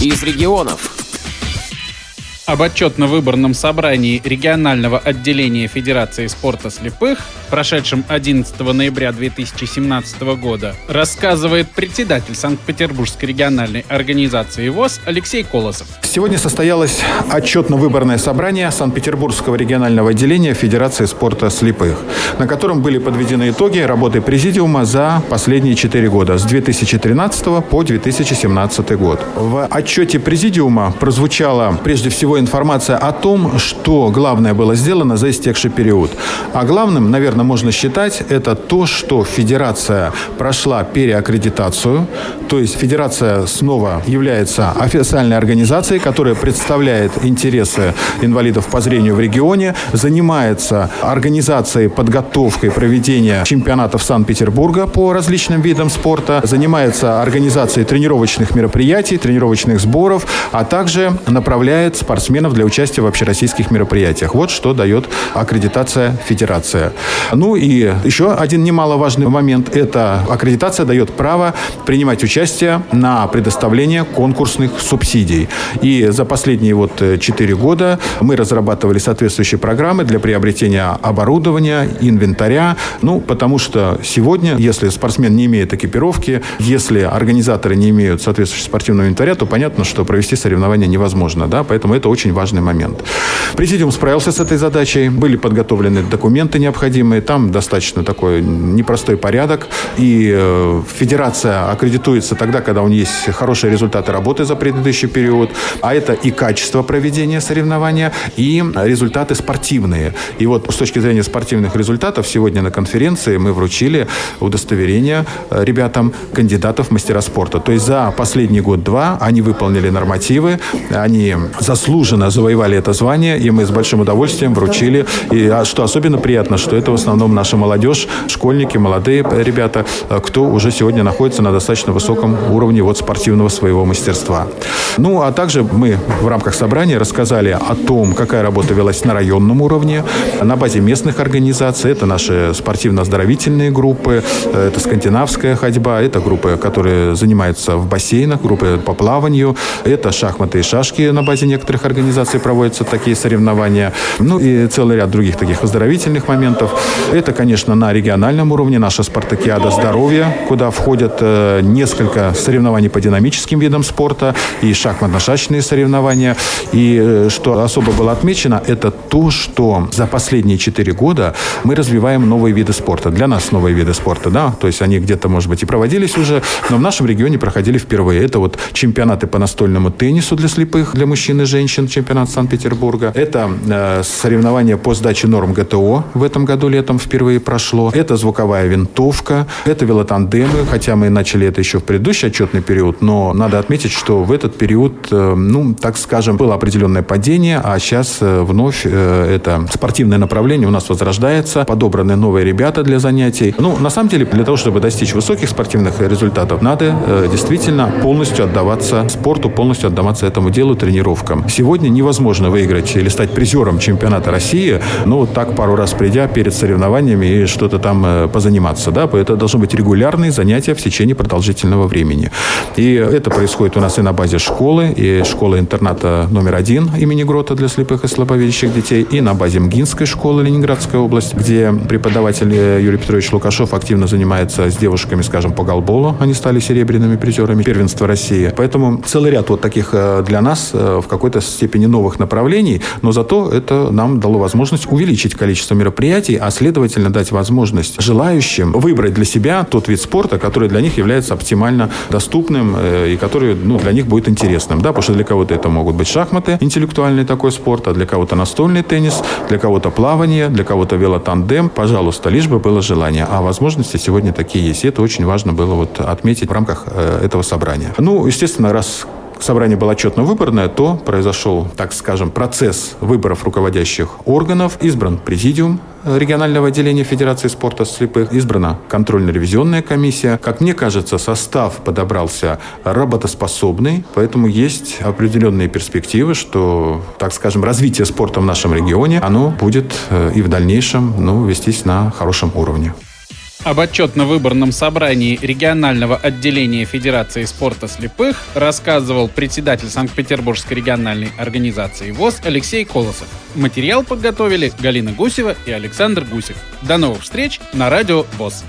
из регионов. Об отчетно-выборном собрании регионального отделения Федерации спорта слепых, прошедшем 11 ноября 2017 года, рассказывает председатель Санкт-Петербургской региональной организации ВОЗ Алексей Колосов. Сегодня состоялось отчетно-выборное собрание Санкт-Петербургского регионального отделения Федерации спорта слепых, на котором были подведены итоги работы Президиума за последние четыре года, с 2013 по 2017 год. В отчете Президиума прозвучало прежде всего информация о том, что главное было сделано за истекший период. А главным, наверное, можно считать, это то, что Федерация прошла переаккредитацию, то есть Федерация снова является официальной организацией, которая представляет интересы инвалидов по зрению в регионе, занимается организацией, подготовкой проведения чемпионатов Санкт-Петербурга по различным видам спорта, занимается организацией тренировочных мероприятий, тренировочных сборов, а также направляет спортсменов спортсменов для участия в общероссийских мероприятиях. Вот что дает аккредитация Федерация. Ну и еще один немаловажный момент – это аккредитация дает право принимать участие на предоставление конкурсных субсидий. И за последние вот 4 года мы разрабатывали соответствующие программы для приобретения оборудования, инвентаря. Ну, потому что сегодня, если спортсмен не имеет экипировки, если организаторы не имеют соответствующего спортивного инвентаря, то понятно, что провести соревнования невозможно. Да? Поэтому это очень важный момент. Президиум справился с этой задачей, были подготовлены документы необходимые, там достаточно такой непростой порядок, и э, федерация аккредитуется тогда, когда у нее есть хорошие результаты работы за предыдущий период, а это и качество проведения соревнования, и результаты спортивные. И вот с точки зрения спортивных результатов сегодня на конференции мы вручили удостоверение э, ребятам кандидатов в мастера спорта. То есть за последний год-два они выполнили нормативы, они заслуженно заслуженно завоевали это звание, и мы с большим удовольствием вручили. И а что особенно приятно, что это в основном наша молодежь, школьники, молодые ребята, э, кто уже сегодня находится на достаточно высоком уровне вот спортивного своего мастерства. Ну, а также мы в рамках собрания рассказали о том, какая работа велась на районном уровне, на базе местных организаций. Это наши спортивно-оздоровительные группы, э, это скандинавская ходьба, это группы, которые занимаются в бассейнах, группы по плаванию, это шахматы и шашки на базе некоторых организаций проводятся такие соревнования. Ну и целый ряд других таких оздоровительных моментов. Это, конечно, на региональном уровне наша спартакиада здоровья, куда входят э, несколько соревнований по динамическим видам спорта и шахматно-шашечные соревнования. И э, что особо было отмечено, это то, что за последние четыре года мы развиваем новые виды спорта. Для нас новые виды спорта, да, то есть они где-то, может быть, и проводились уже, но в нашем регионе проходили впервые. Это вот чемпионаты по настольному теннису для слепых, для мужчин и женщин, чемпионат Санкт-Петербурга. Это э, соревнование по сдаче норм ГТО в этом году летом впервые прошло. Это звуковая винтовка, это велотандемы, хотя мы начали это еще в предыдущий отчетный период, но надо отметить, что в этот период, э, ну, так скажем, было определенное падение, а сейчас э, вновь это спортивное направление у нас возрождается, подобраны новые ребята для занятий. Ну, на самом деле, для того, чтобы достичь высоких спортивных результатов, надо действительно полностью отдаваться спорту, полностью отдаваться этому делу, тренировкам. Сегодня Сегодня невозможно выиграть или стать призером чемпионата России, ну, так пару раз придя перед соревнованиями и что-то там э, позаниматься, да, это должно быть регулярные занятия в течение продолжительного времени. И это происходит у нас и на базе школы, и школы-интерната номер один имени Грота для слепых и слабовидящих детей, и на базе МГИНской школы Ленинградская область, где преподаватель э, Юрий Петрович Лукашов активно занимается с девушками, скажем, по голболу. Они стали серебряными призерами первенства России. Поэтому целый ряд вот таких э, для нас в какой-то степени новых направлений, но зато это нам дало возможность увеличить количество мероприятий, а следовательно дать возможность желающим выбрать для себя тот вид спорта, который для них является оптимально доступным э, и который ну, для них будет интересным. Да? Потому что для кого-то это могут быть шахматы, интеллектуальный такой спорт, а для кого-то настольный теннис, для кого-то плавание, для кого-то велотандем. Пожалуйста, лишь бы было желание. А возможности сегодня такие есть. И это очень важно было вот отметить в рамках э, этого собрания. Ну, естественно, раз собрание было отчетно-выборное, то произошел, так скажем, процесс выборов руководящих органов, избран президиум регионального отделения Федерации спорта слепых, избрана контрольно-ревизионная комиссия. Как мне кажется, состав подобрался работоспособный, поэтому есть определенные перспективы, что, так скажем, развитие спорта в нашем регионе, оно будет э, и в дальнейшем ну, вестись на хорошем уровне. Об отчетно-выборном собрании регионального отделения Федерации спорта слепых рассказывал председатель Санкт-Петербургской региональной организации ВОЗ Алексей Колосов. Материал подготовили Галина Гусева и Александр Гусев. До новых встреч на радио ВОЗ.